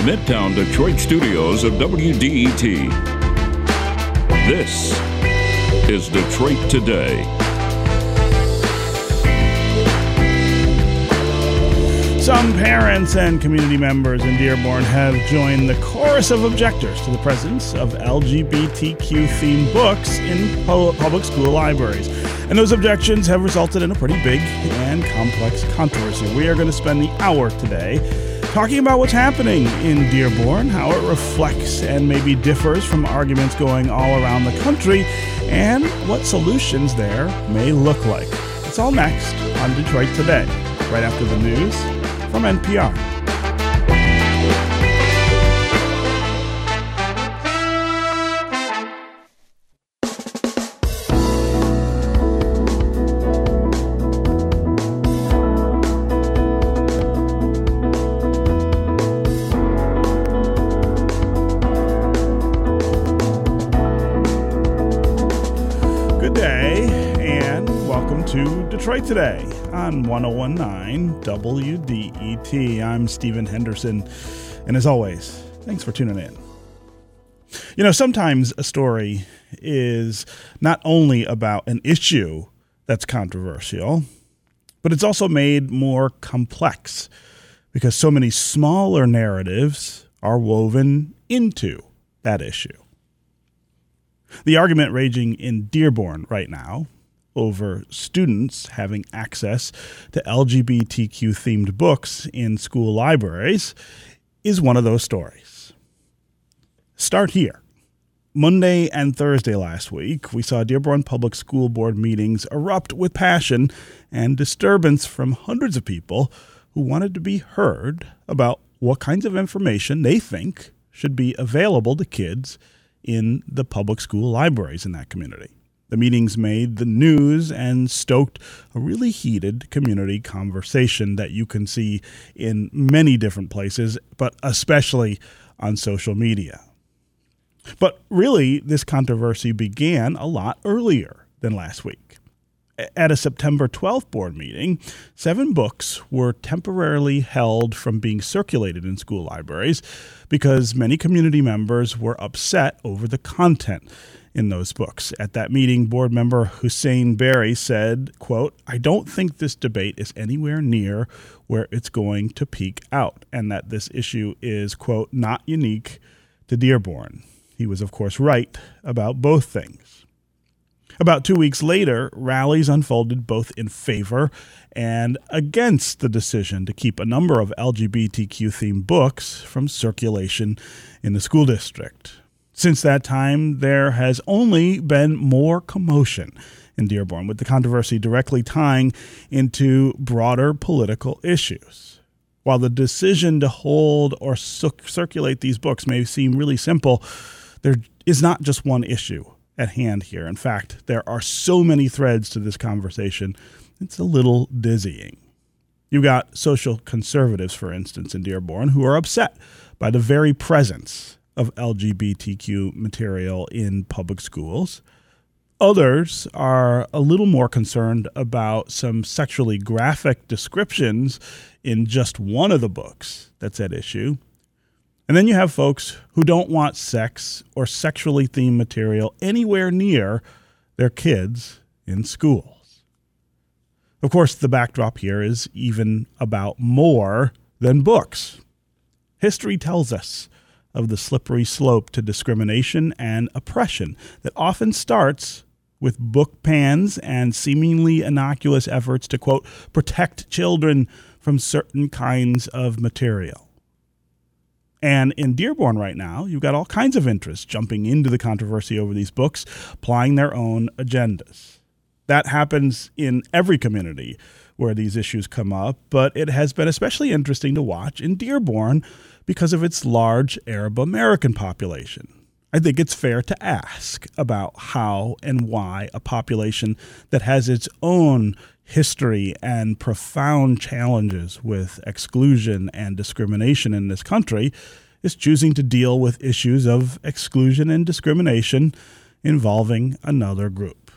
the Midtown Detroit studios of WDET. This is Detroit Today. Some parents and community members in Dearborn have joined the chorus of objectors to the presence of LGBTQ themed books in public school libraries. And those objections have resulted in a pretty big and complex controversy. We are going to spend the hour today talking about what's happening in Dearborn, how it reflects and maybe differs from arguments going all around the country, and what solutions there may look like. It's all next on Detroit Today, right after the news from NPR. Today on 1019 WDET. I'm Stephen Henderson, and as always, thanks for tuning in. You know, sometimes a story is not only about an issue that's controversial, but it's also made more complex because so many smaller narratives are woven into that issue. The argument raging in Dearborn right now over students having access to LGBTQ themed books in school libraries is one of those stories. Start here. Monday and Thursday last week, we saw Dearborn Public School Board meetings erupt with passion and disturbance from hundreds of people who wanted to be heard about what kinds of information they think should be available to kids in the public school libraries in that community. The meetings made the news and stoked a really heated community conversation that you can see in many different places, but especially on social media. But really, this controversy began a lot earlier than last week. At a September 12th board meeting, seven books were temporarily held from being circulated in school libraries because many community members were upset over the content in those books. At that meeting, board member Hussein Berry said, quote, I don't think this debate is anywhere near where it's going to peak out, and that this issue is, quote, not unique to Dearborn. He was, of course, right about both things. About two weeks later, rallies unfolded both in favor and against the decision to keep a number of LGBTQ themed books from circulation in the school district. Since that time, there has only been more commotion in Dearborn, with the controversy directly tying into broader political issues. While the decision to hold or circulate these books may seem really simple, there is not just one issue at hand here. In fact, there are so many threads to this conversation, it's a little dizzying. You've got social conservatives, for instance, in Dearborn, who are upset by the very presence of LGBTQ material in public schools. Others are a little more concerned about some sexually graphic descriptions in just one of the books that's at issue. And then you have folks who don't want sex or sexually themed material anywhere near their kids in schools. Of course, the backdrop here is even about more than books. History tells us of the slippery slope to discrimination and oppression that often starts with book bans and seemingly innocuous efforts to, quote, protect children from certain kinds of material. And in Dearborn right now, you've got all kinds of interests jumping into the controversy over these books, applying their own agendas. That happens in every community where these issues come up, but it has been especially interesting to watch in Dearborn because of its large Arab American population. I think it's fair to ask about how and why a population that has its own history and profound challenges with exclusion and discrimination in this country is choosing to deal with issues of exclusion and discrimination involving another group.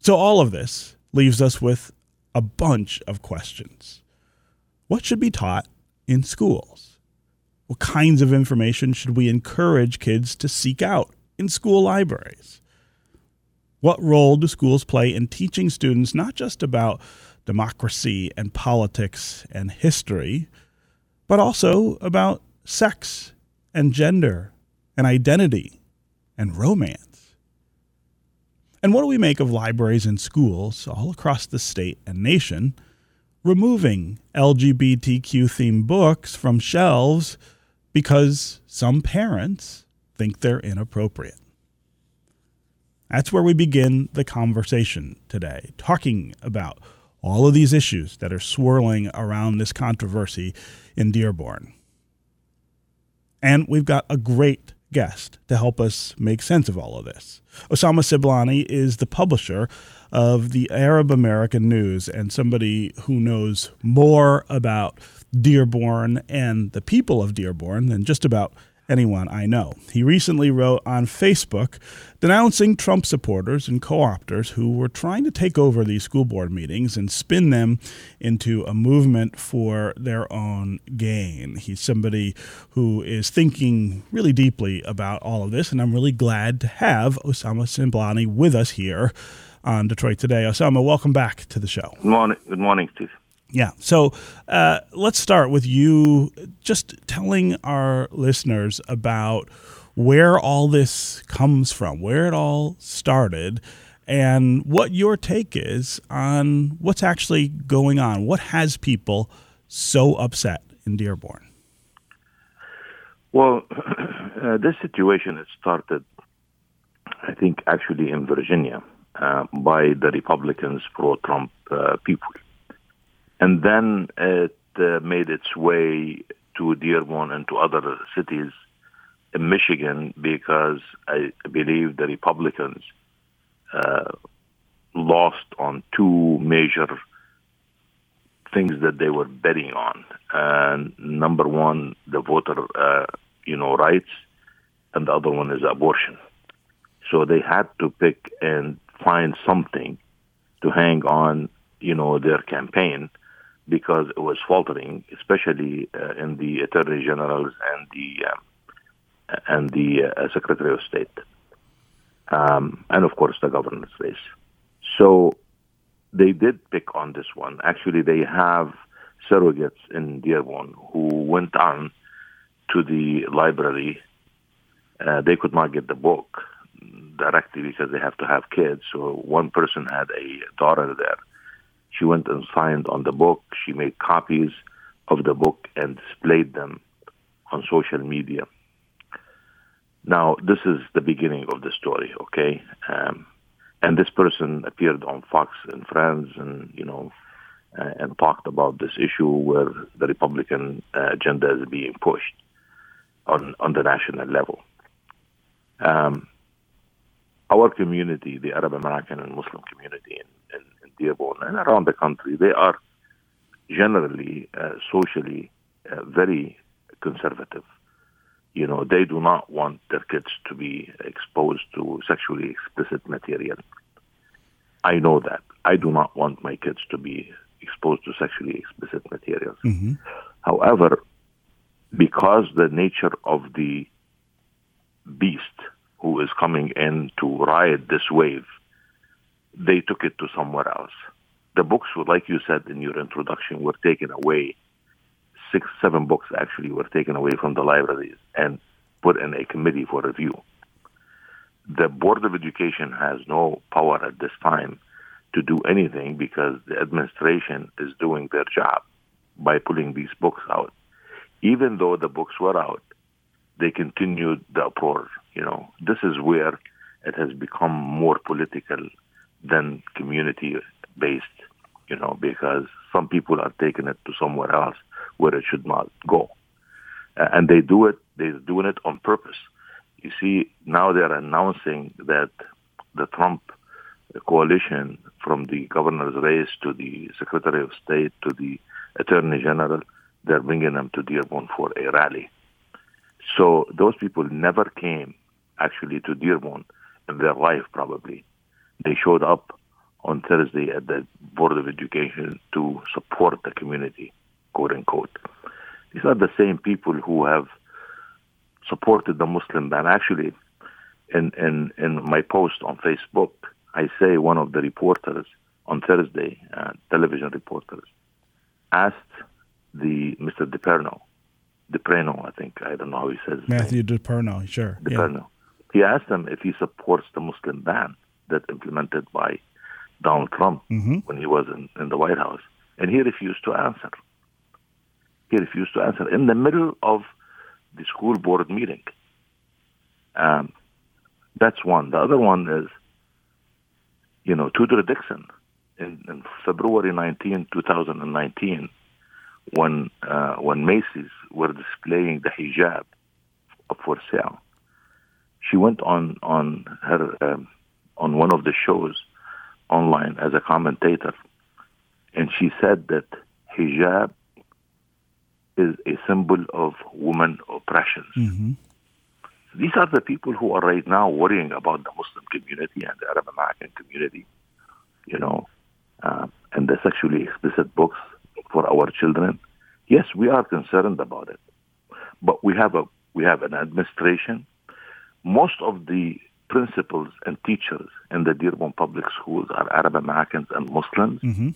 So, all of this leaves us with a bunch of questions. What should be taught in schools? What kinds of information should we encourage kids to seek out in school libraries? What role do schools play in teaching students not just about democracy and politics and history, but also about sex and gender and identity and romance? And what do we make of libraries and schools all across the state and nation removing LGBTQ themed books from shelves because some parents think they're inappropriate? That's where we begin the conversation today, talking about all of these issues that are swirling around this controversy in Dearborn. And we've got a great guest to help us make sense of all of this. Osama Siblani is the publisher of the Arab American News and somebody who knows more about Dearborn and the people of Dearborn than just about anyone I know. He recently wrote on Facebook denouncing Trump supporters and co opters who were trying to take over these school board meetings and spin them into a movement for their own gain. He's somebody who is thinking really deeply about all of this, and I'm really glad to have Osama Siblani with us here on Detroit Today. Osama, welcome back to the show. Good morning, Good morning Steve. Yeah. So uh, let's start with you just telling our listeners about where all this comes from, where it all started, and what your take is on what's actually going on. What has people so upset in Dearborn? Well, uh, this situation has started, I think, actually in Virginia uh, by the Republicans pro Trump uh, people and then it uh, made its way to Dearborn and to other cities in Michigan because I believe the Republicans uh, lost on two major things that they were betting on. And number one, the voter, uh, you know, rights, and the other one is abortion. So they had to pick and find something to hang on, you know, their campaign because it was faltering, especially uh, in the attorney generals and the um, and the uh, secretary of state, um, and of course the governor's race. So they did pick on this one. Actually, they have surrogates in Dearborn who went on to the library. Uh, they could not get the book directly because they have to have kids. So one person had a daughter there she went and signed on the book. She made copies of the book and displayed them on social media. Now, this is the beginning of the story, okay? Um, and this person appeared on Fox and Friends, and you know, uh, and talked about this issue where the Republican uh, agenda is being pushed on on the national level. Um, our community, the Arab American and Muslim community in, in Dearborn and around the country, they are generally uh, socially uh, very conservative. You know, they do not want their kids to be exposed to sexually explicit material. I know that. I do not want my kids to be exposed to sexually explicit materials. Mm-hmm. However, because the nature of the beast who is coming in to ride this wave they took it to somewhere else. The books, like you said in your introduction, were taken away. Six, seven books actually were taken away from the libraries and put in a committee for review. The Board of Education has no power at this time to do anything because the administration is doing their job by pulling these books out. Even though the books were out, they continued the uproar. You know, this is where it has become more political than community based, you know, because some people are taking it to somewhere else where it should not go. Uh, and they do it, they're doing it on purpose. You see, now they're announcing that the Trump coalition from the governor's race to the secretary of state to the attorney general, they're bringing them to Dearborn for a rally. So those people never came actually to Dearborn in their life, probably. They showed up on Thursday at the Board of Education to support the community, quote unquote. These are the same people who have supported the Muslim ban. Actually, in, in, in my post on Facebook, I say one of the reporters on Thursday, uh, television reporters, asked the Mr. DePerno, DePerno, I think, I don't know how he says Matthew DePerno, sure. DePerno. Yeah. He asked him if he supports the Muslim ban that implemented by Donald Trump mm-hmm. when he was in, in the White House. And he refused to answer. He refused to answer in the middle of the school board meeting. Um, that's one. The other one is, you know, Tudor Dixon in, in February 19, 2019, when uh, when Macy's were displaying the hijab for sale, she went on on her um, on one of the shows online as a commentator, and she said that hijab is a symbol of woman oppression. Mm-hmm. These are the people who are right now worrying about the Muslim community and the Arab American community, you know, uh, and the sexually explicit books for our children. Yes, we are concerned about it, but we have a we have an administration. Most of the principals and teachers in the Dearborn Public Schools are Arab Americans and Muslims. Mm-hmm.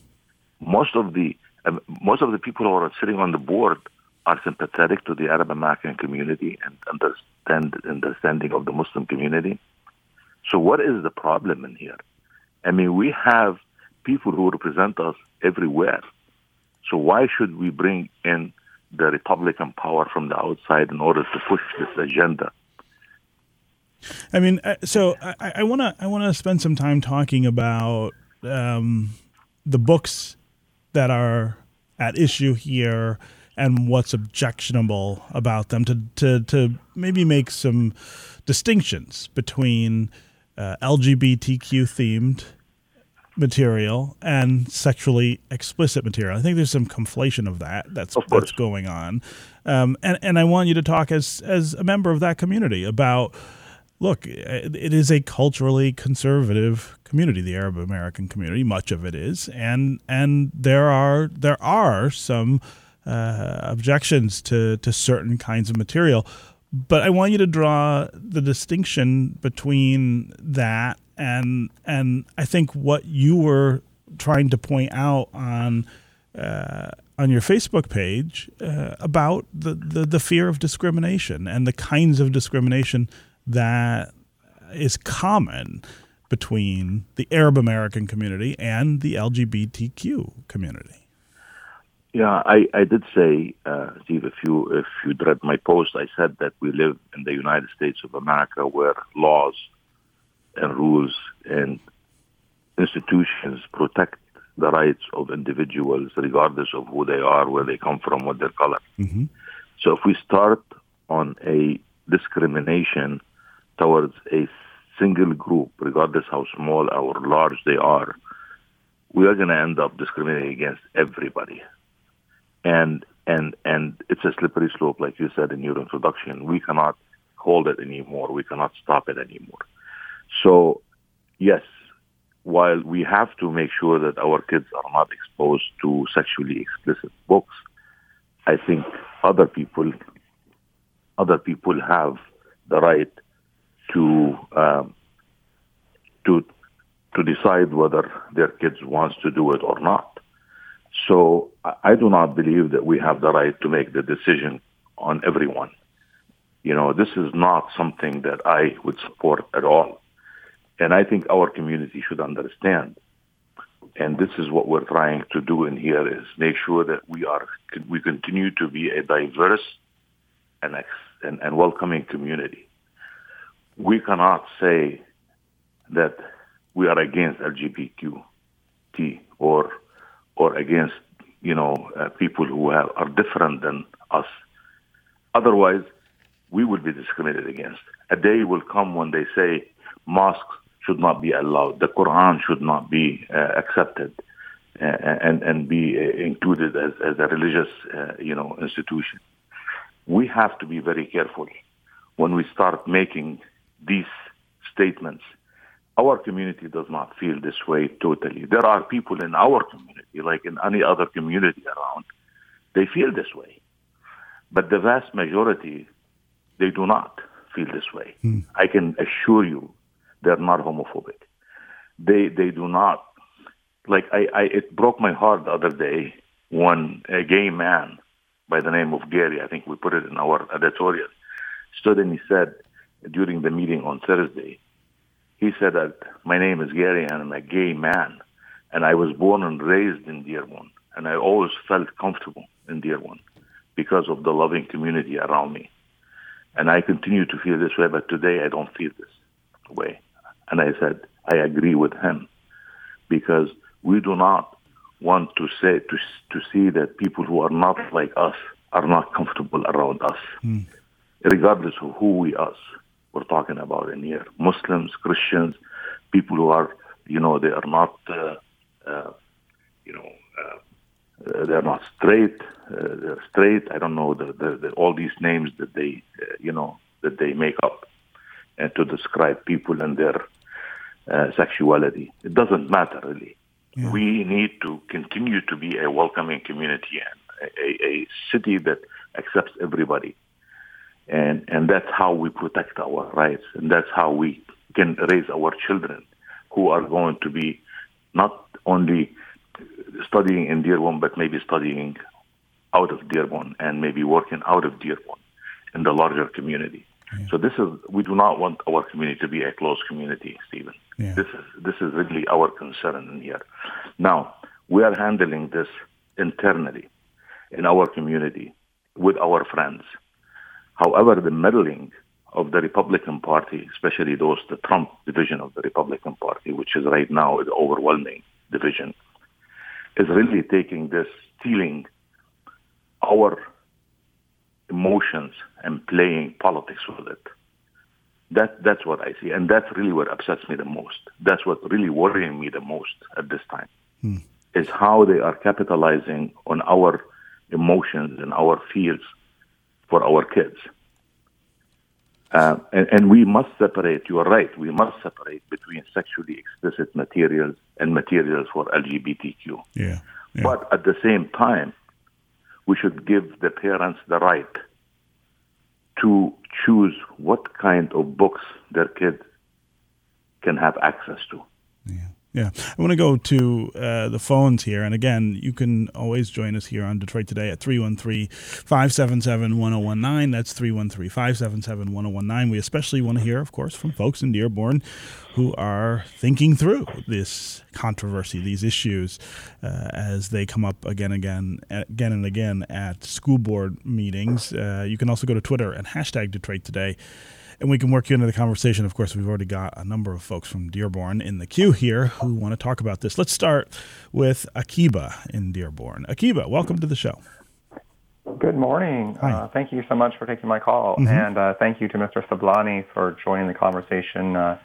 Most of the um, most of the people who are sitting on the board are sympathetic to the Arab American community and understand understanding of the Muslim community. So, what is the problem in here? I mean, we have people who represent us everywhere. So, why should we bring in the Republican power from the outside in order to push this agenda? I mean, uh, so I want to I want to spend some time talking about um, the books that are at issue here and what's objectionable about them to to to maybe make some distinctions between uh, LGBTQ themed material and sexually explicit material. I think there's some conflation of that that's of that's going on, um, and and I want you to talk as as a member of that community about look, it is a culturally conservative community, the Arab American community. Much of it is, and and there are there are some uh, objections to to certain kinds of material. But I want you to draw the distinction between that and and I think what you were trying to point out on. Uh, on your Facebook page uh, about the, the, the fear of discrimination and the kinds of discrimination that is common between the Arab American community and the LGBTQ community. Yeah, I, I did say, uh, Steve, if you if you read my post, I said that we live in the United States of America where laws and rules and institutions protect the rights of individuals regardless of who they are, where they come from, what their color. Mm-hmm. So if we start on a discrimination towards a single group, regardless how small or large they are, we are going to end up discriminating against everybody. And and and it's a slippery slope, like you said in your introduction. We cannot hold it anymore. We cannot stop it anymore. So, yes, while we have to make sure that our kids are not exposed to sexually explicit books, I think other people other people have the right to um, to to decide whether their kids wants to do it or not. So I do not believe that we have the right to make the decision on everyone. You know, this is not something that I would support at all. And I think our community should understand. And this is what we're trying to do in here is make sure that we are we continue to be a diverse and, and, and welcoming community we cannot say that we are against LGBTQ or or against you know uh, people who have, are different than us. Otherwise, we will be discriminated against. A day will come when they say mosques should not be allowed, the Quran should not be uh, accepted, uh, and and be uh, included as, as a religious uh, you know institution. We have to be very careful when we start making these statements. Our community does not feel this way totally. There are people in our community, like in any other community around, they feel this way. But the vast majority, they do not feel this way. I can assure you they're not homophobic. They they do not like I, I it broke my heart the other day when a gay man by the name of Gary, I think we put it in our editorial, stood and he said during the meeting on Thursday, he said that my name is Gary and I'm a gay man and I was born and raised in Dearborn and I always felt comfortable in Dearborn because of the loving community around me. And I continue to feel this way, but today I don't feel this way. And I said, I agree with him because we do not want to say to to see that people who are not like us are not comfortable around us, mm. regardless of who we us we're talking about in here. Muslims, Christians, people who are you know they are not uh, uh, you know uh, they're not straight. Uh, they're straight. I don't know the, the, the, all these names that they uh, you know that they make up and to describe people and their uh, sexuality. It doesn't matter really. Yeah. We need to continue to be a welcoming community and a, a city that accepts everybody. And, and that's how we protect our rights. And that's how we can raise our children who are going to be not only studying in Dearborn, but maybe studying out of Dearborn and maybe working out of Dearborn in the larger community. Yeah. So this is we do not want our community to be a closed community, Stephen. Yeah. This is this is really our concern in here. Now we are handling this internally in our community with our friends. However, the meddling of the Republican Party, especially those the Trump division of the Republican Party, which is right now the overwhelming division, is really taking this, stealing our emotions and playing politics with it. That that's what I see, and that's really what upsets me the most. That's what really worrying me the most at this time hmm. is how they are capitalizing on our emotions and our fears for our kids. Uh, and, and, we must separate, you are right, we must separate between sexually explicit materials and materials for LGBTQ. Yeah, yeah. But at the same time, we should give the parents the right to choose what kind of books their kids can have access to. Yeah. Yeah, I want to go to uh, the phones here. And again, you can always join us here on Detroit Today at 313 577 1019. That's 313 577 1019. We especially want to hear, of course, from folks in Dearborn who are thinking through this controversy, these issues, uh, as they come up again, again, again and again at school board meetings. Uh, you can also go to Twitter and hashtag Detroit Today and we can work you into the conversation. Of course, we've already got a number of folks from Dearborn in the queue here who want to talk about this. Let's start with Akiba in Dearborn. Akiba, welcome to the show. Good morning. Uh, thank you so much for taking my call, mm-hmm. and uh, thank you to Mr. Siblani for joining the conversation. Uh,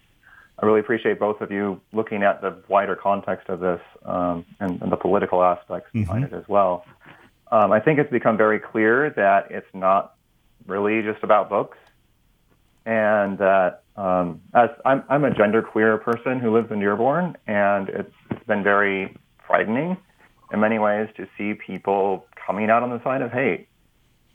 I really appreciate both of you looking at the wider context of this um, and, and, the political aspects mm-hmm. behind it as well. Um, I think it's become very clear that it's not really just about books and that um, as I'm, I'm a genderqueer person who lives in Dearborn, and it's, it's been very frightening in many ways to see people coming out on the side of hate.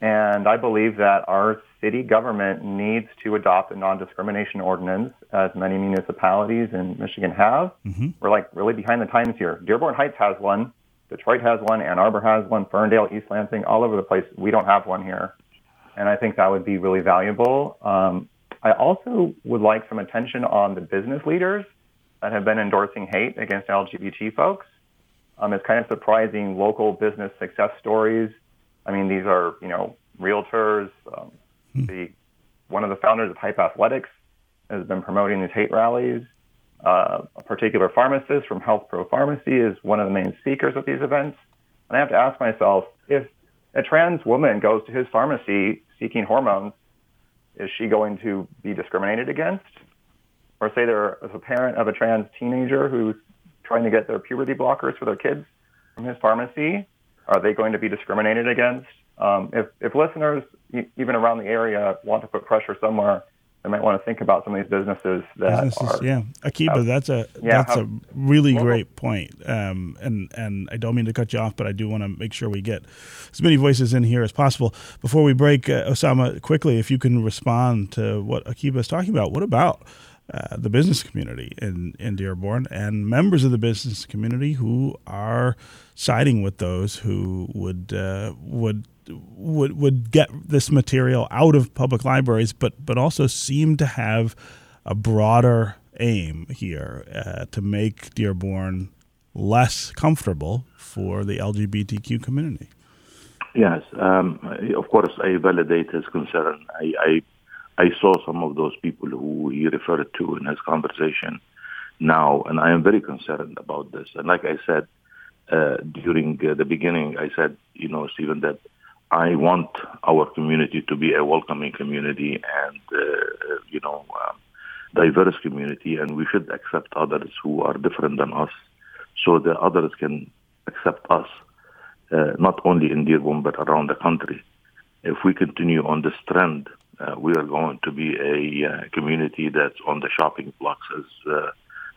And I believe that our city government needs to adopt a non-discrimination ordinance, as many municipalities in Michigan have. Mm-hmm. We're like really behind the times here. Dearborn Heights has one, Detroit has one, Ann Arbor has one, Ferndale, East Lansing, all over the place. We don't have one here, and I think that would be really valuable. Um, I also would like some attention on the business leaders that have been endorsing hate against LGBT folks. Um, it's kind of surprising local business success stories. I mean, these are, you know, realtors. Um, hmm. the, one of the founders of Hype Athletics has been promoting these hate rallies. Uh, a particular pharmacist from Health Pro Pharmacy is one of the main speakers at these events. And I have to ask myself, if a trans woman goes to his pharmacy seeking hormones, is she going to be discriminated against? Or say there is a parent of a trans teenager who's trying to get their puberty blockers for their kids from his pharmacy. Are they going to be discriminated against? Um, if, if listeners, even around the area, want to put pressure somewhere, they might want to think about some of these businesses that businesses, are. Yeah, Akiba, uh, that's a yeah, that's a really great point. Um, and and I don't mean to cut you off, but I do want to make sure we get as many voices in here as possible. Before we break, uh, Osama, quickly, if you can respond to what Akiba is talking about. What about uh, the business community in, in Dearborn and members of the business community who are siding with those who would uh, would would would get this material out of public libraries, but but also seem to have a broader aim here uh, to make Dearborn less comfortable for the LGBTQ community. Yes, um, of course, I validate his concern. I, I I saw some of those people who he referred to in his conversation now, and I am very concerned about this. And like I said uh, during uh, the beginning, I said, you know, Stephen, that I want our community to be a welcoming community and, uh, you know, um, diverse community, and we should accept others who are different than us so that others can accept us, uh, not only in Dearborn, but around the country. If we continue on this trend, uh, we are going to be a uh, community that's on the shopping blocks as uh,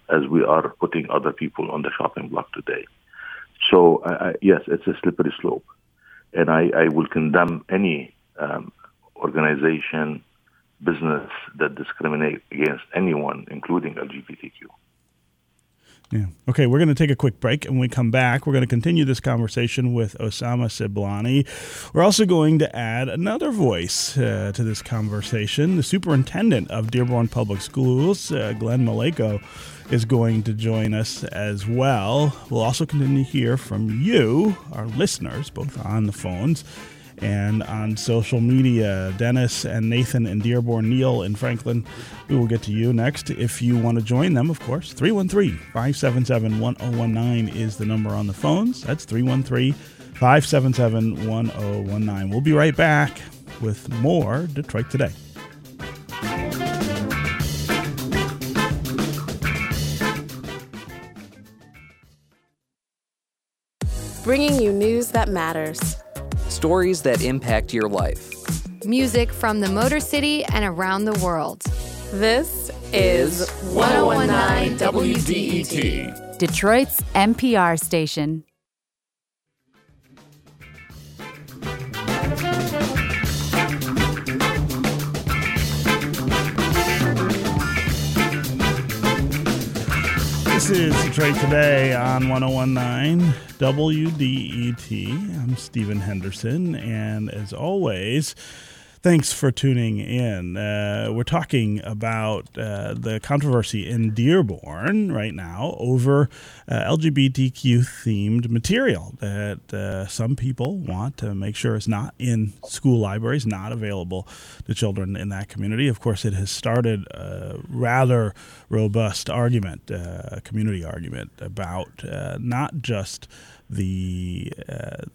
as we are putting other people on the shopping block today. So yes, it's a slippery slope, and I, I will condemn any um, organization, business that discriminate against anyone, including LGBTQ. Yeah. Okay, we're going to take a quick break, and when we come back, we're going to continue this conversation with Osama Siblani. We're also going to add another voice uh, to this conversation. The superintendent of Dearborn Public Schools, uh, Glenn Maleyko, is going to join us as well. We'll also continue to hear from you, our listeners, both on the phones and on social media. Dennis and Nathan and Dearborn, Neil and Franklin, we will get to you next. If you want to join them, of course, 313 577 1019 is the number on the phones. That's 313 577 1019. We'll be right back with more Detroit Today. Bringing you news that matters stories that impact your life. Music from the Motor City and around the world. This is 1019 WDET, Detroit's NPR station. This is Detroit Today on 1019 WDET. I'm Stephen Henderson, and as always, Thanks for tuning in. Uh, we're talking about uh, the controversy in Dearborn right now over uh, LGBTQ themed material that uh, some people want to make sure is not in school libraries, not available to children in that community. Of course, it has started a rather robust argument, uh, community argument, about uh, not just the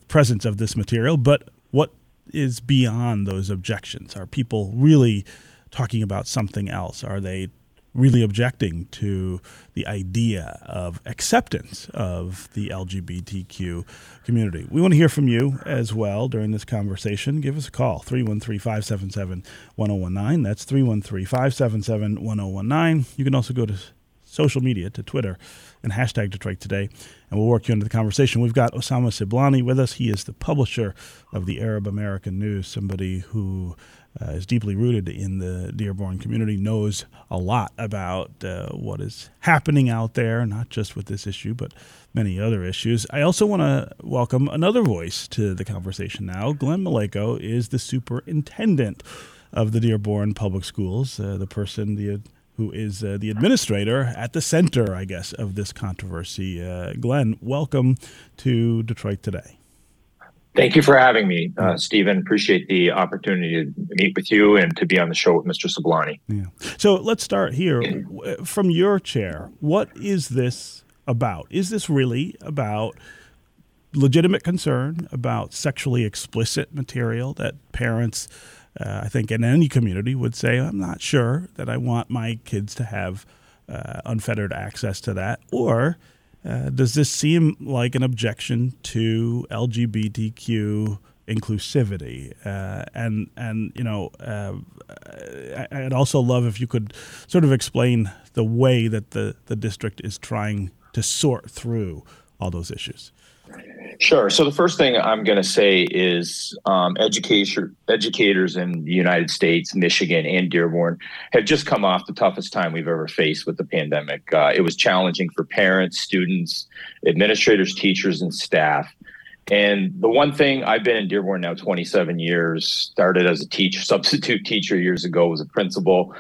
presence of this material, but what is beyond those objections? Are people really talking about something else? Are they really objecting to the idea of acceptance of the LGBTQ community. We want to hear from you as well during this conversation. Give us a call, 313 577 1019. That's 313 577 1019. You can also go to social media, to Twitter and hashtag Detroit Today, and we'll work you into the conversation. We've got Osama Siblani with us. He is the publisher of the Arab American News, somebody who uh, is deeply rooted in the Dearborn community, knows a lot about uh, what is happening out there, not just with this issue, but many other issues. I also want to welcome another voice to the conversation now. Glenn Maleyko is the superintendent of the Dearborn Public Schools, uh, the person, the who is uh, the administrator at the center, I guess, of this controversy. Uh, Glenn, welcome to Detroit Today. Thank you for having me, uh, Stephen. Appreciate the opportunity to meet with you and to be on the show with Mr. Siblani. Yeah. So let's start here. From your chair, what is this about? Is this really about legitimate concern about sexually explicit material that parents uh, I think in any community would say, I'm not sure that I want my kids to have uh, unfettered access to that. Or uh, does this seem like an objection to LGBTQ inclusivity. Uh, and and you know, uh, I'd also love if you could sort of explain the way that the the district is trying to sort through all those issues. Sure. So the first thing I'm going to say is um, education, educators in the United States, Michigan, and Dearborn have just come off the toughest time we've ever faced with the pandemic. Uh, it was challenging for parents, students, administrators, teachers, and staff. And the one thing I've been in Dearborn now 27 years, started as a teacher, substitute teacher years ago, was a principal,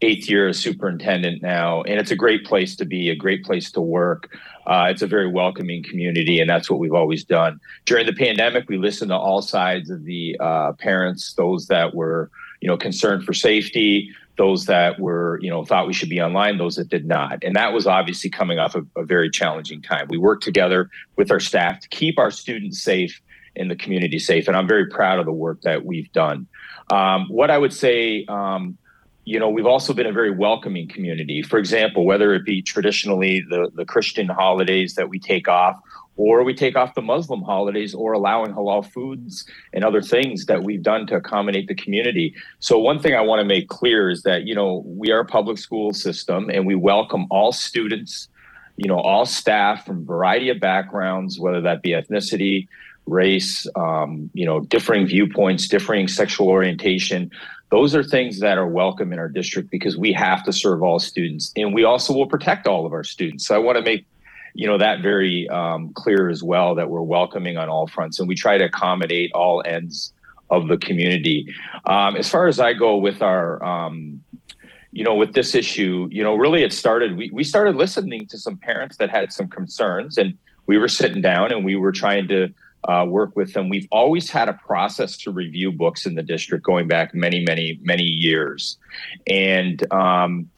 eighth year as superintendent now. And it's a great place to be, a great place to work. Uh, it's a very welcoming community, and that's what we've always done. During the pandemic, we listened to all sides of the uh, parents, those that were, you know, concerned for safety, those that were, you know, thought we should be online, those that did not. And that was obviously coming off of a very challenging time. We worked together with our staff to keep our students safe and the community safe. And I'm very proud of the work that we've done. Um, what I would say, um, you know, we've also been a very welcoming community. For example, whether it be traditionally the, the Christian holidays that we take off, or we take off the Muslim holidays, or allowing halal foods and other things that we've done to accommodate the community. So, one thing I want to make clear is that, you know, we are a public school system and we welcome all students, you know, all staff from a variety of backgrounds, whether that be ethnicity, race, um, you know, differing viewpoints, differing sexual orientation. Those are things that are welcome in our district because we have to serve all students, and we also will protect all of our students. So I want to make you know that very um, clear as well that we're welcoming on all fronts, and we try to accommodate all ends of the community. Um, as far as I go with our um, you know, with this issue, you know, really it started, we, we started listening to some parents that had some concerns and we were sitting down and we were trying to uh, work with them. We've always had a process to review books in the district going back many, many, many years. And, um,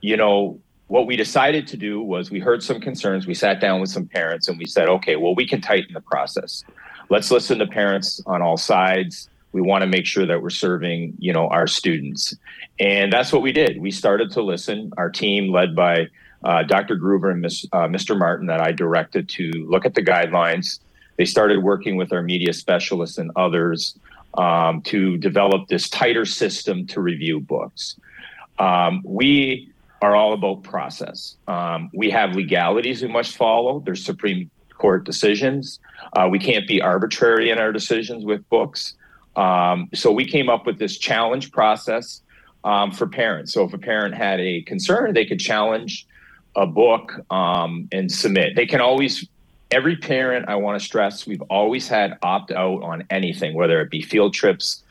you know, what we decided to do was we heard some concerns. We sat down with some parents and we said, okay, well, we can tighten the process. Let's listen to parents on all sides. We want to make sure that we're serving, you know, our students. And that's what we did. We started to listen. Our team, led by uh, Dr. Gruber and Ms., uh, Mr. Martin, that I directed to look at the guidelines, they started working with our media specialists and others um, to develop this tighter system to review books. Um, we are all about process. Um, we have legalities we must follow. There's Supreme Court decisions. Uh, we can't be arbitrary in our decisions with books. Um, so we came up with this challenge process um, for parents. So if a parent had a concern, they could challenge a book um, and submit. They can always every parent, I want to stress, we've always had opt out on anything, whether it be field trips,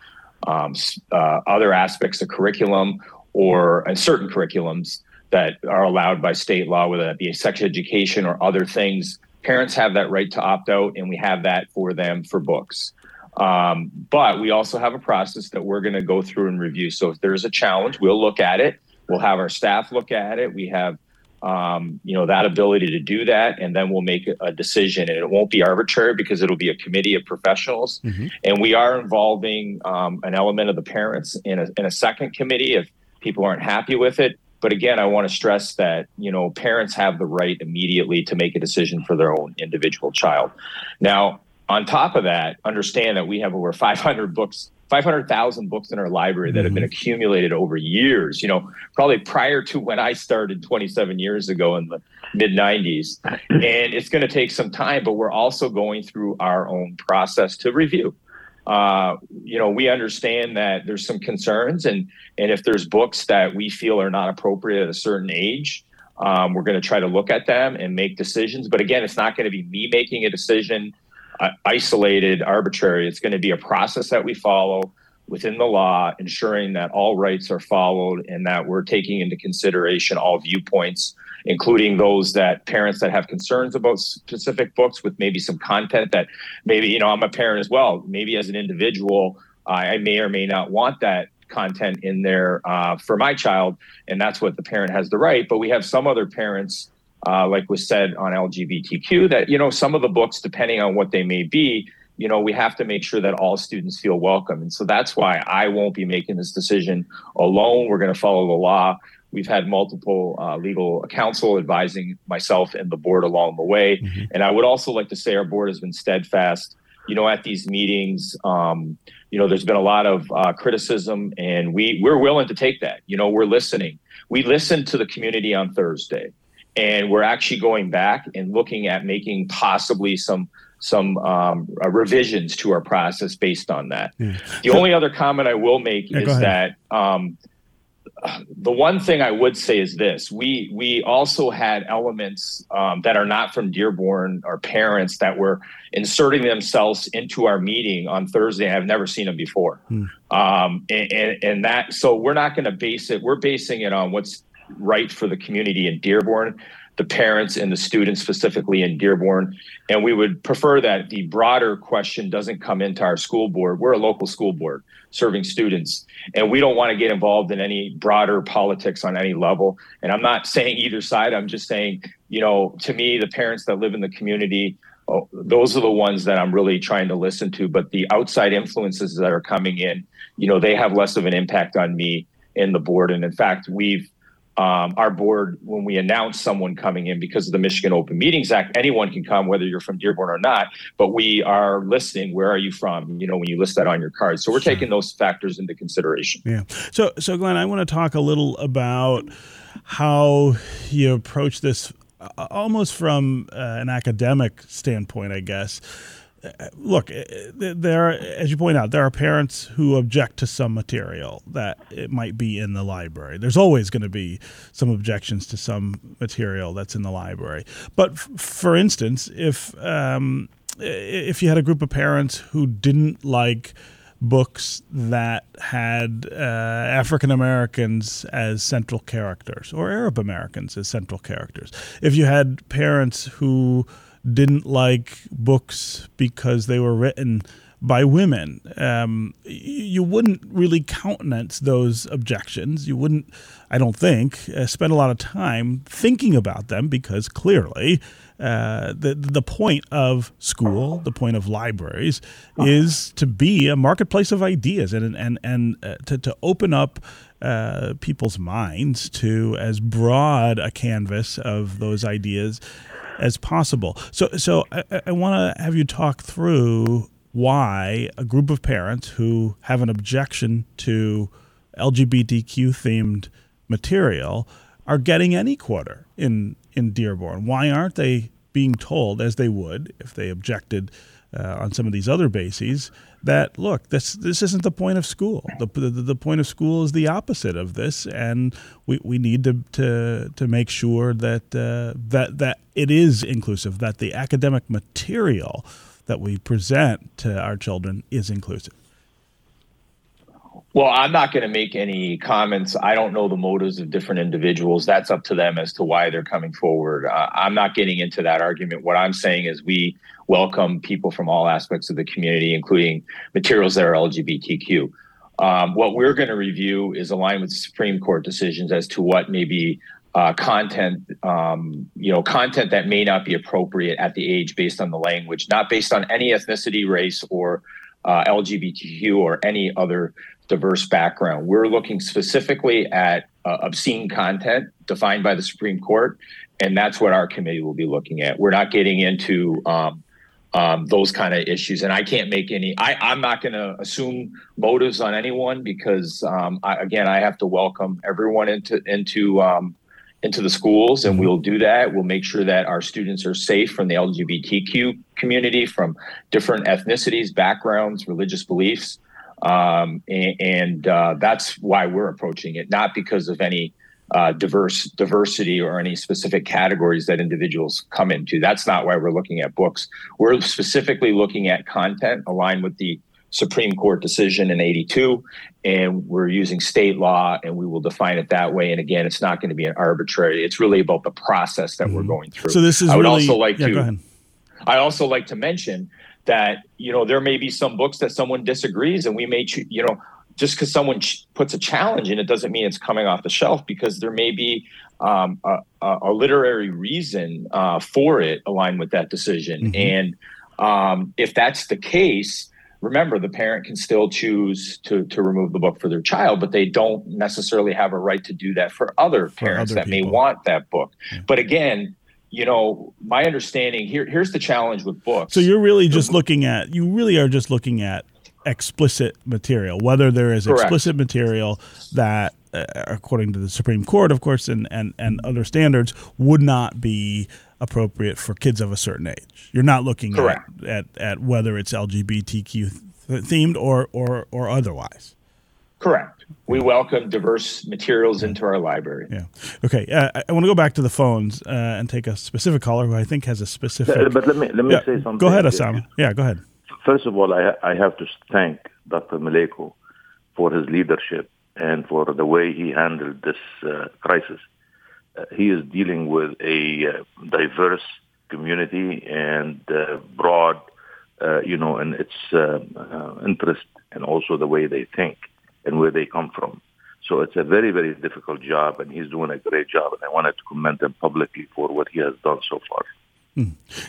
um, uh, other aspects of curriculum, or uh, certain curriculums that are allowed by state law, whether that be sex education or other things. Parents have that right to opt out, and we have that for them for books. Um, but we also have a process that we're going to go through and review. So if there's a challenge, we'll look at it. We'll have our staff look at it. We have um, you know that ability to do that and then we'll make a decision. And it won't be arbitrary because it'll be a committee of professionals. Mm-hmm. and we are involving um, an element of the parents in a, in a second committee if people aren't happy with it. But again i want to stress that you know parents have the right immediately to make a decision for their own individual child. Now on top of that understand that we have over 500 books 500,000 books in our library that have been mm-hmm. accumulated over years, you know, probably prior to when I started 27 years ago in the mid 90s. And it's going to take some time, but we're also going through our own process to review. Uh, you know, we understand that there's some concerns, and and if there's books that we feel are not appropriate at a certain age, um, we're going to try to look at them and make decisions. But again, it's not going to be me making a decision isolated, arbitrary. It's going to be a process that we follow within the law, ensuring that all rights are followed and that we're taking into consideration all viewpoints, including those that parents that have concerns about specific books with maybe some content that maybe, you know, I'm a parent as well. Maybe as an individual, I may or may not want that content in there uh, for my child, and that's what the parent has the right. But we have some other parents uh, like was said on LGBTQ, that you know some of the books, depending on what they may be, you know, we have to make sure that all students feel welcome, and so that's why I won't be making this decision alone. We're going to follow the law. We've had multiple uh, legal counsel advising myself and the board along the way, mm-hmm. and I would also like to say our board has been steadfast you know, at these meetings. Um, you know, there's been a lot of uh, criticism, and we we're willing to take that. You know, we're listening. We listened to the community on Thursday, and we're actually going back and looking at making possibly some some um, uh, revisions to our process based on that. Yeah. The only other comment I will make yeah, is that um, the one thing I would say is this: we we also had elements um, that are not from Dearborn or parents that were inserting themselves into our meeting on Thursday. I've never seen them before, hmm. um, and, and, and that so we're not going to base it. We're basing it on what's right for the community in Dearborn the parents and the students specifically in Dearborn. And we would prefer that the broader question doesn't come into our school board. We're a local school board serving students, and we don't want to get involved in any broader politics on any level. And I'm not saying either side. I'm just saying, you know, to me, the parents that live in the community, oh, those are the ones that I'm really trying to listen to. But the outside influences that are coming in, you know, they have less of an impact on me in the board. And in fact, we've um, our board, when we announce someone coming in because of the Michigan Open Meetings Act, anyone can come, whether you're from Dearborn or not. But we are listing where are you from? You know, when you list that on your card, so we're taking those factors into consideration. Yeah. So, so Glenn, I want to talk a little about how you approach this, uh, almost from uh, an academic standpoint, I guess look, eh, eh, there, as you point out, there are parents who object to some material that it might be in the library. There's always going to be some objections to some material that's in the library. But f- for instance, if um, if you had a group of parents who didn't like books that had uh, African Americans as central characters or Arab Americans as central characters, if you had parents who didn't like books because they were written by women. Um, you wouldn't really countenance those objections. You wouldn't, I don't think, uh, spend a lot of time thinking about them because clearly uh, the the point of school, the point of libraries, is to be a marketplace of ideas and and and uh, to to open up. Uh, people's minds to as broad a canvas of those ideas as possible. So, so I, I want to have you talk through why a group of parents who have an objection to LGBTQ themed material are getting any quarter in in Dearborn. Why aren't they being told, as they would if they objected uh, on some of these other bases, that look, this this isn't the point of school. The, the, the point of school is the opposite of this, and we, we need to, to to make sure that uh, that that it is inclusive. That the academic material that we present to our children is inclusive. Well, I'm not going to make any comments. I don't know the motives of different individuals. That's up to them as to why they're coming forward. Uh, I'm not getting into that argument. What I'm saying is we welcome people from all aspects of the community, including materials that are LGBTQ. Um, what we're going to review is aligned with Supreme Court decisions as to what may be uh, content, um, you know, content that may not be appropriate at the age based on the language, not based on any ethnicity, race, or uh, LGBTQ or any other diverse background. We're looking specifically at uh, obscene content defined by the Supreme Court, and that's what our committee will be looking at. We're not getting into um, um, those kind of issues. And I can't make any. I, am not going to assume motives on anyone because, um, I, again, I have to welcome everyone into into um, into the schools, and we'll do that. We'll make sure that our students are safe from the LGBTQ community, from different ethnicities, backgrounds, religious beliefs, um, and, and uh, that's why we're approaching it, not because of any uh, diverse diversity or any specific categories that individuals come into. That's not why we're looking at books. We're specifically looking at content aligned with the Supreme Court decision in 82, and we're using state law and we will define it that way. And again, it's not going to be an arbitrary, it's really about the process that mm-hmm. we're going through. So this is I would really, also like yeah, to I also like to mention that you know there may be some books that someone disagrees and we may you know just because someone ch- puts a challenge in it doesn't mean it's coming off the shelf because there may be um, a, a, literary reason uh, for it aligned with that decision. Mm-hmm. And um, if that's the case, remember the parent can still choose to, to remove the book for their child, but they don't necessarily have a right to do that for other parents for other that people. may want that book. Yeah. But again, you know, my understanding here here's the challenge with books. So you're really just looking at you really are just looking at explicit material, whether there is Correct. explicit material that, uh, according to the Supreme Court, of course, and, and, and other standards, would not be appropriate for kids of a certain age. You're not looking at, at, at whether it's LGBTQ th- themed or, or, or otherwise. Correct. We welcome diverse materials into our library. Yeah. Okay. Uh, I- I want to go back to the phones uh, and take a specific caller who I think has a specific. Uh, But let me let me Yeah, say something. Go ahead, here. Osama. Yeah, go ahead. First of all, I, I have to thank Dr. Maleyko for his leadership and for the way he handled this uh, crisis. Uh, he is dealing with a uh, diverse community and uh, broad, uh, you know, in its uh, uh, interest and also the way they think and where they come from. So it's a very, very difficult job, and he's doing a great job. And I wanted to commend him publicly for what he has done so far.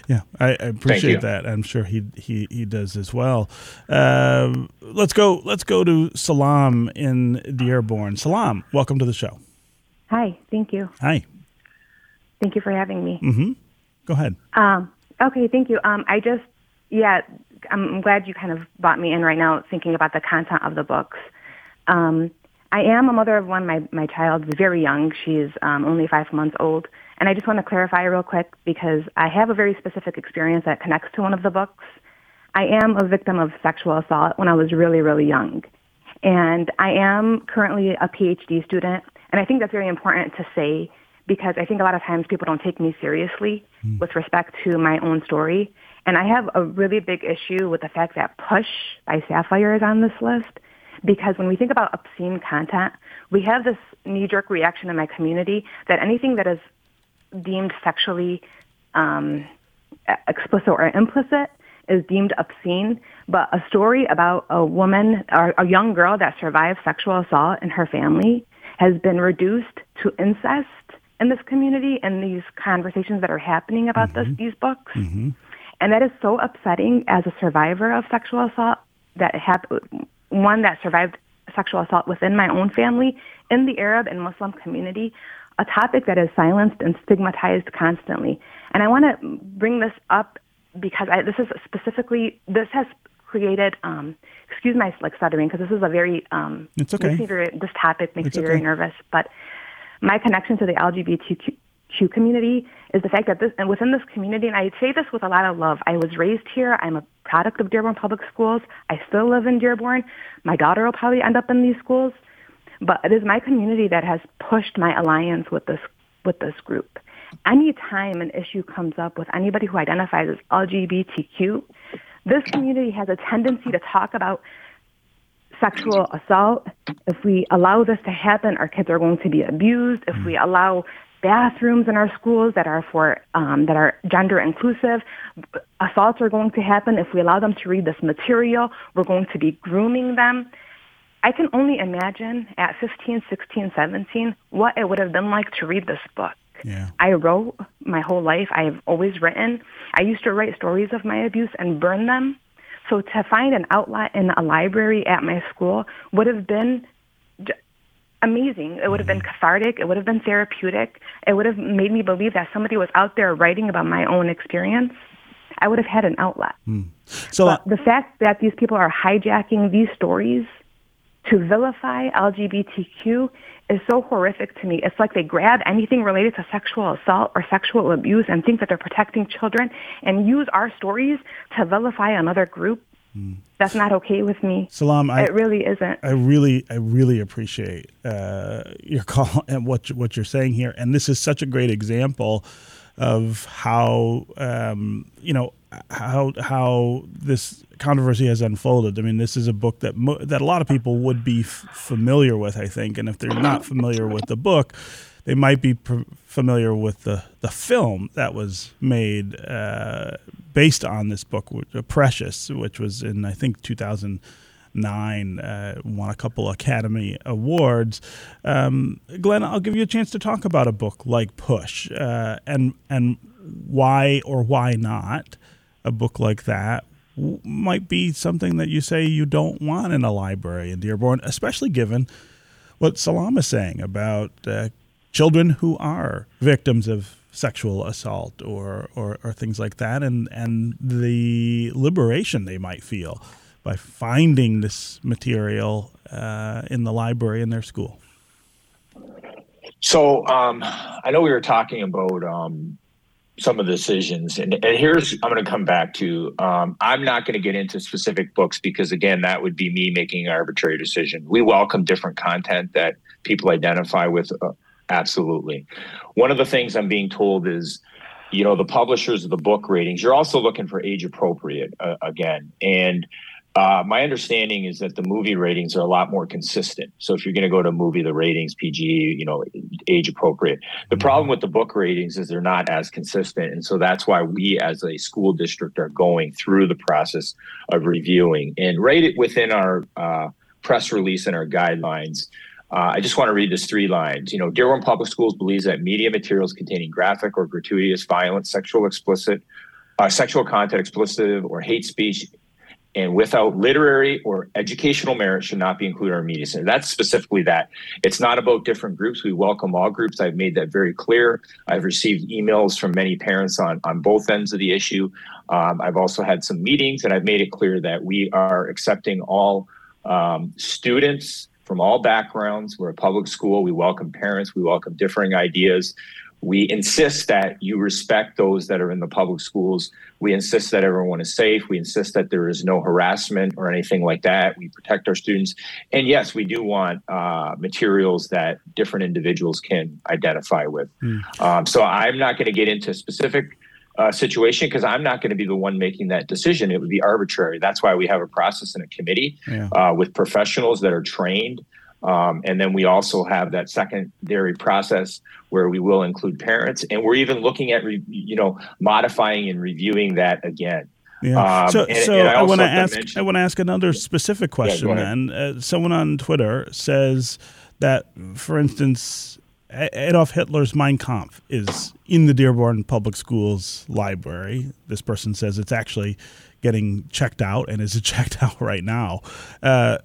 Yeah, I, I appreciate that. I'm sure he he he does as well. Um, let's go. Let's go to Salam in Dearborn. Salam, welcome to the show. Hi, thank you. Hi. Thank you for having me. Mm-hmm. Go ahead. Um, okay, thank you. Um, I just, yeah, I'm, I'm glad you kind of brought me in right now thinking about the content of the books. Um, I am a mother of one. My, my child is very young. She's um, only five months old. And I just want to clarify real quick because I have a very specific experience that connects to one of the books. I am a victim of sexual assault when I was really, really young. And I am currently a PhD student. And I think that's very important to say because I think a lot of times people don't take me seriously with respect to my own story. And I have a really big issue with the fact that Push by Sapphire is on this list because when we think about obscene content, we have this knee-jerk reaction in my community that anything that is deemed sexually um, explicit or implicit is deemed obscene. But a story about a woman or a young girl that survived sexual assault in her family has been reduced to incest in this community and these conversations that are happening about this, these books. And that is so upsetting as a survivor of sexual assault that hap- one that survived sexual assault within my own family in the Arab and Muslim community, a topic that is silenced and stigmatized constantly. And I want to bring this up because I, this is specifically this has created. Um, excuse my like stuttering because this is a very um, It's okay. makes me very, this topic makes It's me very nervous. But my connection to the LGBTQ community is the fact that this, and within this community, and I say this with a lot of love, I was raised here. I'm a product of Dearborn Public Schools. I still live in Dearborn. My daughter will probably end up in these schools. But it is my community that has pushed my alliance with this, with this group. Anytime an issue comes up with anybody who identifies as LGBTQ, this community has a tendency to talk about sexual assault. If we allow this to happen, our kids are going to be abused. If we allow bathrooms in our schools that are for um, that are gender inclusive, assaults are going to happen. If we allow them to read this material, we're going to be grooming them. I can only imagine at 15, 16, 17 what it would have been like to read this book. Yeah. I wrote my whole life. I've always written. I used to write stories of my abuse and burn them. So to find an outlet in a library at my school would have been amazing. It would have been mm-hmm. cathartic. It would have been therapeutic. It would have made me believe that somebody was out there writing about my own experience. I would have had an outlet. Hmm. So But the fact that these people are hijacking these stories to vilify LGBTQ is so horrific to me. It's like they grab anything related to sexual assault or sexual abuse and think that they're protecting children and use our stories to vilify another group. That's not okay with me. Salam, I, it really isn't. I really, I really appreciate uh, your call and what what you're saying here. And this is such a great example of how um, you know how how this controversy has unfolded. I mean, this is a book that mo- that a lot of people would be f- familiar with, I think. And if they're not familiar with the book, they might be pr- familiar with the the film that was made uh, based on this book, uh, Precious, which was in I think 2000 nine, uh, won a couple Academy Awards. Um, Glenn, I'll give you a chance to talk about a book like Push uh, and and why or why not a book like that might be something that you say you don't want in a library in Dearborn, especially given what Salam is saying about uh, children who are victims of sexual assault or, or, or things like that, and and the liberation they might feel by finding this material uh, in the library in their school. So um, I know we were talking about um, some of the decisions, and, and here's I'm going to come back to. Um, I'm not going to get into specific books because again, that would be me making an arbitrary decision. We welcome different content that people identify with. Uh, absolutely. One of the things I'm being told is you know the publishers of the book ratings you're also looking for age appropriate uh, again and uh, my understanding is that the movie ratings are a lot more consistent. So if you're going to go to a movie, the ratings PG, you know, age appropriate. The mm-hmm. problem with the book ratings is they're not as consistent, and so that's why we, as a school district, are going through the process of reviewing and rate right it within our uh, press release and our guidelines. Uh, I just want to read this three lines. You know, Dearborn Public Schools believes that media materials containing graphic or gratuitous, violent, sexual, explicit, uh, sexual content, explicit, or hate speech and without literary or educational merit should not be included in our media center. That's specifically that. It's not about different groups. We welcome all groups. I've made that very clear. I've received emails from many parents on, on both ends of the issue. Um, I've also had some meetings, and I've made it clear that we are accepting all um, students from all backgrounds. We're a public school. We welcome parents. We welcome differing ideas. We insist that you respect those that are in the public schools. We insist that everyone is safe. We insist that there is no harassment or anything like that. We protect our students. And yes, we do want uh, materials that different individuals can identify with. Mm. Um, so I'm not going to get into specific uh, situation because I'm not going to be the one making that decision. It would be arbitrary. That's why we have a process and a committee yeah. uh, with professionals that are trained um, and then we also have that secondary process where we will include parents, and we're even looking at re- you know modifying and reviewing that again. Yeah. Um, so, and, so and I, I want to ask. Mention, I want to ask another specific question. Yeah, then, uh, someone on Twitter says that, for instance, Adolf Hitler's Mein Kampf is in the Dearborn Public Schools library. This person says it's actually getting checked out and is checked out right now. Uh,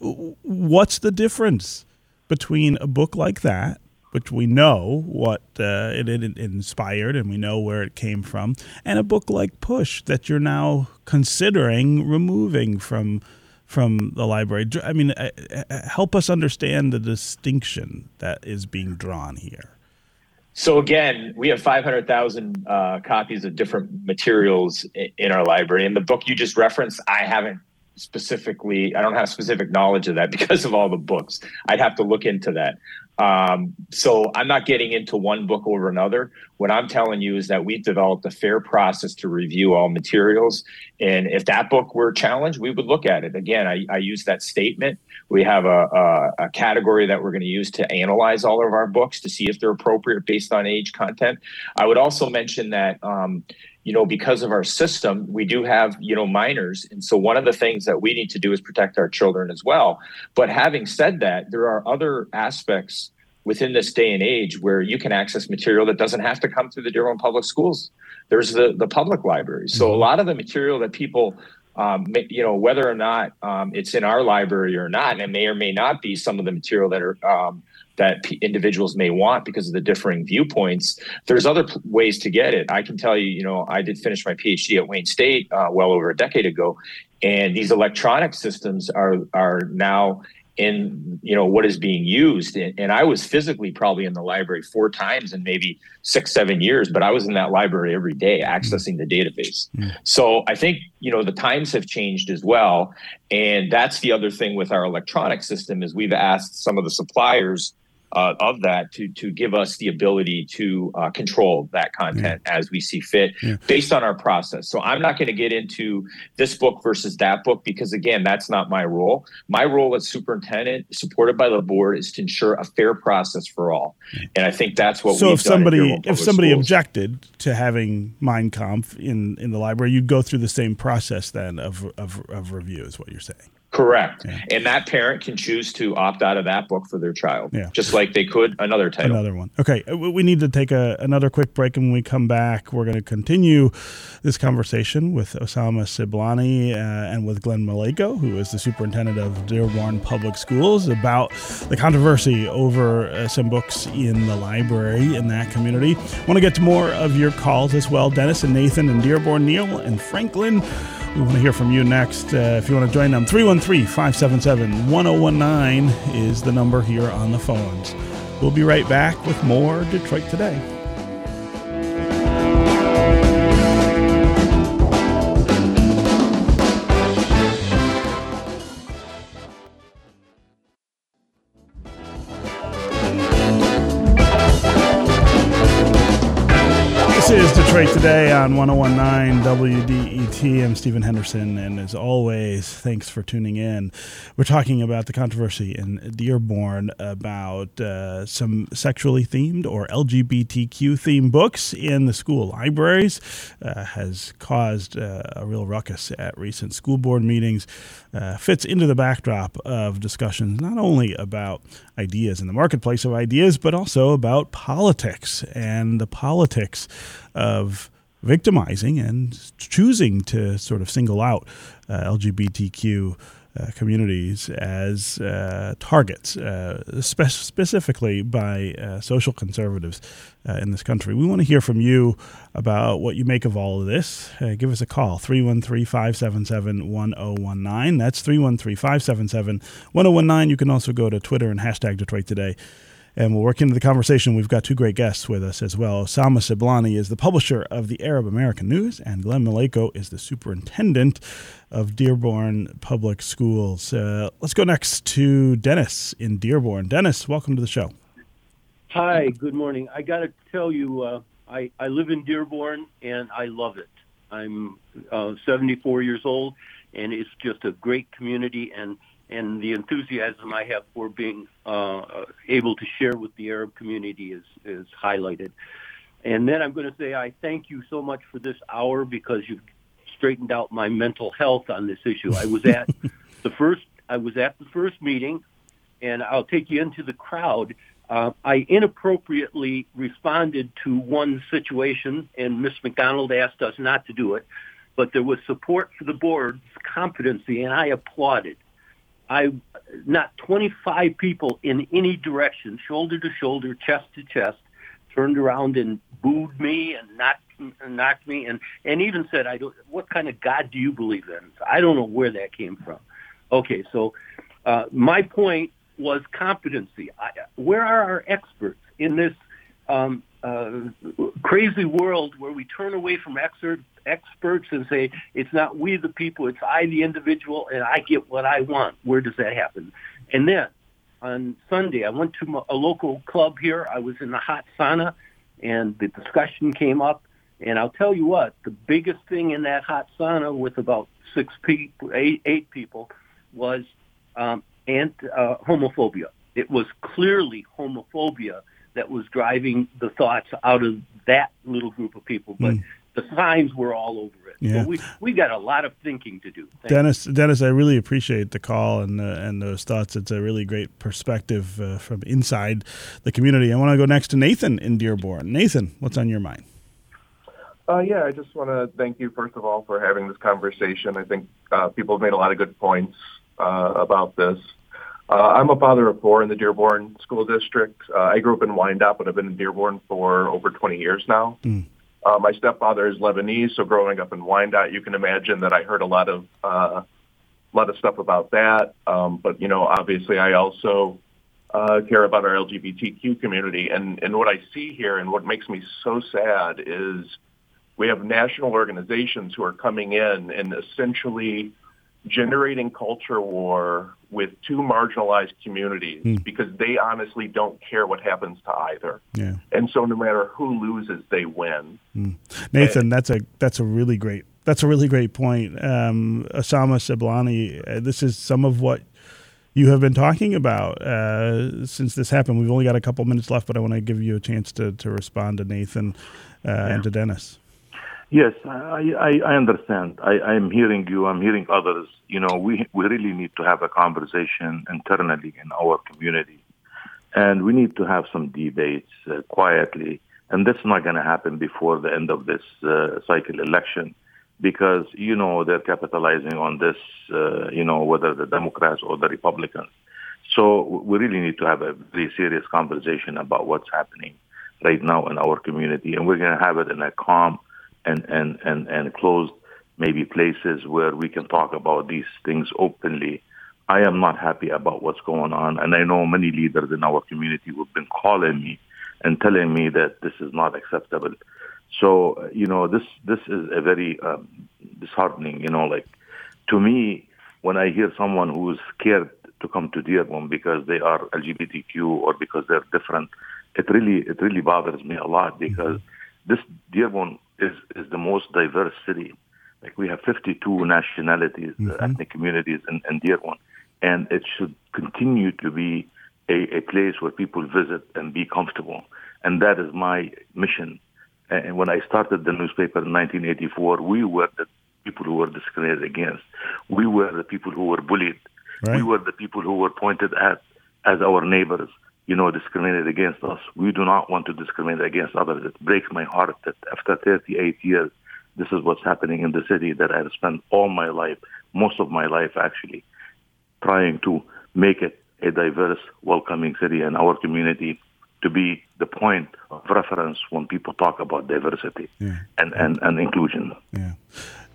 what's the difference between a book like that, which we know what uh, it, it, inspired and we know where it came from, and a book like Push that you're now considering removing from from the library? I mean, uh, uh, help us understand the distinction that is being drawn here. So again, we have 500,000 uh, copies of different materials in our library. And the book you just referenced, I haven't specifically i don't have specific knowledge of that because of all the books. I'd have to look into that. Um, so i'm not getting into one book over another. What i'm telling you is that we've developed a fair process to review all materials. And if that book were challenged we would look at it. Again i, I use that statement. We have a, a, a category that we're going to use to analyze all of our books to see if they're appropriate based on age content. I would also mention that um, you know, because of our system, we do have, you know, minors. And so one of the things that we need to do is protect our children as well. But having said that, there are other aspects within this day and age where you can access material that doesn't have to come through the Dearborn Public Schools. There's the, the public library. So a mm-hmm. lot of the material that people um, you know, whether or not um, it's in our library or not, and it may or may not be some of the material that are um, that p- individuals may want because of the differing viewpoints. There's other p- ways to get it. I can tell you, you know, I did finish my PhD at Wayne State uh, well over a decade ago, and these electronic systems are are now in you know what is being used and, and, i was physically probably in the library four times in maybe six seven years but i was in that library every day accessing the database mm. so i think you know the times have changed as well and that's the other thing with our electronic system is we've asked some of the suppliers uh, of that to to give us the ability to uh, control that content yeah. as we see fit yeah. based on our process. So I'm not going to get into this book versus that book because again, that's not my role. My role as superintendent, supported by the board, is to ensure a fair process for all, and I think that's what. So if somebody if somebody schools. objected to having Mein Kampf in in the library, you'd go through the same process then of of, of review, is what you're saying. Correct. Yeah. And that parent can choose to opt out of that book for their child, yeah. just like they could another title. Another one. Okay. Uh, we need to take a, another quick break. And when we come back, we're going to continue this conversation with Osama Siblani uh, and with Glenn Maleyko, who is the superintendent of Dearborn Public Schools, about the controversy over uh, some books in the library in that community. want to get to more of your calls as well. Dennis and Nathan and Dearborn, Neil and Franklin. We want to hear from you next. Uh, if you want to join them, 313 577 1019 is the number here on the phones. We'll be right back with more Detroit Today. On 1019 WDET. I'm Stephen Henderson, and as always, thanks for tuning in. We're talking about the controversy in Dearborn about uh, some sexually themed or LGBTQ themed books in the school libraries. Uh, has caused uh, a real ruckus at recent school board meetings. Uh, fits into the backdrop of discussions not only about ideas in the marketplace of ideas, but also about politics and the politics of victimizing and choosing to sort of single out uh, LGBTQ uh, communities as uh, targets, uh, spe- specifically by uh, social conservatives uh, in this country. We want to hear from you about what you make of all of this. give us a call, 313 577 1019. That's 313 577 1019. You can also go to Twitter and hashtag Detroit Today and we'll work into the conversation. We've got two great guests with us as well. Osama Siblani is the publisher of the Arab American News, and Glenn Maleyko is the superintendent of Dearborn Public Schools. Uh, let's go next to Dennis in Dearborn. Dennis, welcome to the show. Hi, good morning. I got to tell you, uh, I, I live in Dearborn and I love it. I'm uh, 74 years old, and it's just a great community. And and the enthusiasm I have for being uh, able to share with the Arab community is is highlighted. And then I'm going to say I thank you so much for this hour because you've straightened out my mental health on this issue. I was at the first I was at the first meeting, and I'll take you into the crowd. Uh, I inappropriately responded to one situation, and Miss McDonald asked us not to do it, but there was support for the board's competency, and I applauded. I not 25 people in any direction, shoulder to shoulder, chest to chest, turned around and booed me and knocked knocked me and and even said, "I don't. What kind of God do you believe in?" I don't know where that came from. Okay, so uh, my point was competency. I, where are our experts in this um, uh, crazy world where we turn away from experts, experts and say it's not we the people, it's I the individual, and I get what I want. Where does that happen? And then on Sunday, I went to a local club here. I was in the hot sauna, and the discussion came up. And I'll tell you what, the biggest thing in that hot sauna with about six people, eight, eight people, was um, and uh, homophobia. It was clearly homophobia that was driving the thoughts out of that little group of people. But mm. the signs were all over it. Yeah. So we we got a lot of thinking to do. Thank Dennis, you. Dennis, I really appreciate the call and uh, and those thoughts. It's a really great perspective uh, from inside the community. I want to go next to Nathan in Dearborn. Nathan, what's on your mind? Uh, yeah, I just want to thank you first of all for having this conversation. I think uh, people have made a lot of good points uh, about this. Uh, I'm a father of four in the Dearborn School District. Uh, I grew up in Wyandotte, but I've been in Dearborn for over 20 years now. Mm. Uh, my stepfather is Lebanese, so growing up in Wyandotte, you can imagine that I heard a lot of uh, a lot of stuff about that. Um, but you know, obviously, I also uh, care about our LGBTQ community, and and what I see here, and what makes me so sad is we have national organizations who are coming in and essentially generating culture war with two marginalized communities mm. because they honestly don't care what happens to either. Yeah. And so no matter who loses, they win. Mm. Nathan, and, that's a that's a really great that's a really great point. Um, Osama Siblani, uh, this is some of what you have been talking about uh, since this happened. We've only got a couple minutes left, but I want to give you a chance to, to respond to Nathan uh, yeah. and to Dennis. Yes, I, I, I understand. I, I'm hearing you. I'm hearing others. You know, we we really need to have a conversation internally in our community, and we need to have some debates uh, quietly. And that's not going to happen before the end of this uh, cycle election, because you know they're capitalizing on this. Uh, you know, whether the Democrats or the Republicans. So we really need to have a very serious conversation about what's happening right now in our community, and we're going to have it in a calm and, and, and, and closed maybe places where we can talk about these things openly. I am not happy about what's going on, and I know many leaders in our community who've been calling me and telling me that this is not acceptable. So, you know, this this is a very um, disheartening. You know, like to me, when I hear someone who's scared to come to Dearborn because they are LGBTQ or because they're different, it really it really bothers me a lot because this Dearborn is, is the most diverse city. Like we have 52 nationalities, uh, mm-hmm. ethnic communities in, in Dearborn, and it should continue to be a, a place where people visit and be comfortable. And that is my mission. And when I started the newspaper in 1984, we were the people who were discriminated against. We were the people who were bullied. Right. We were the people who were pointed at as our neighbors you know, discriminated against us. We do not want to discriminate against others. It breaks my heart that after 38 years, this is what's happening in the city that I've spent all my life, most of my life actually, trying to make it a diverse, welcoming city and our community to be the point of reference when people talk about diversity yeah. and, and, and inclusion. Yeah.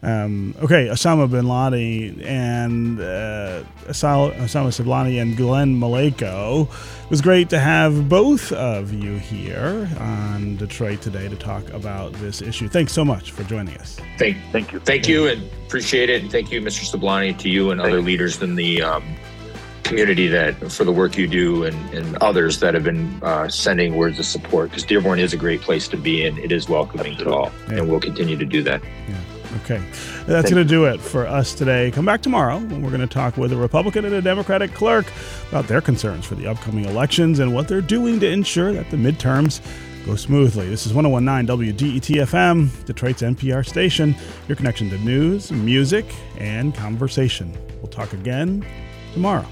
Um, okay, Osama bin Laden and uh, Osama Siblani and Glenn Maleyko. It was great to have both of you here on Detroit today to talk about this issue. Thanks so much for joining us. Thank, thank you. Thank you, and appreciate it. And thank you, Mr. Siblani, to you and thank other you. leaders in the um, community that for the work you do and, and others that have been uh, sending words of support because Dearborn is a great place to be and it is welcoming Absolutely. to all, yeah. and we'll continue to do that. Yeah. Okay. That's going to do it for us today. Come back tomorrow when we're going to talk with a Republican and a Democratic clerk about their concerns for the upcoming elections and what they're doing to ensure that the midterms go smoothly. This is 1019 WDET FM, Detroit's NPR station, your connection to news, music, and conversation. We'll talk again tomorrow.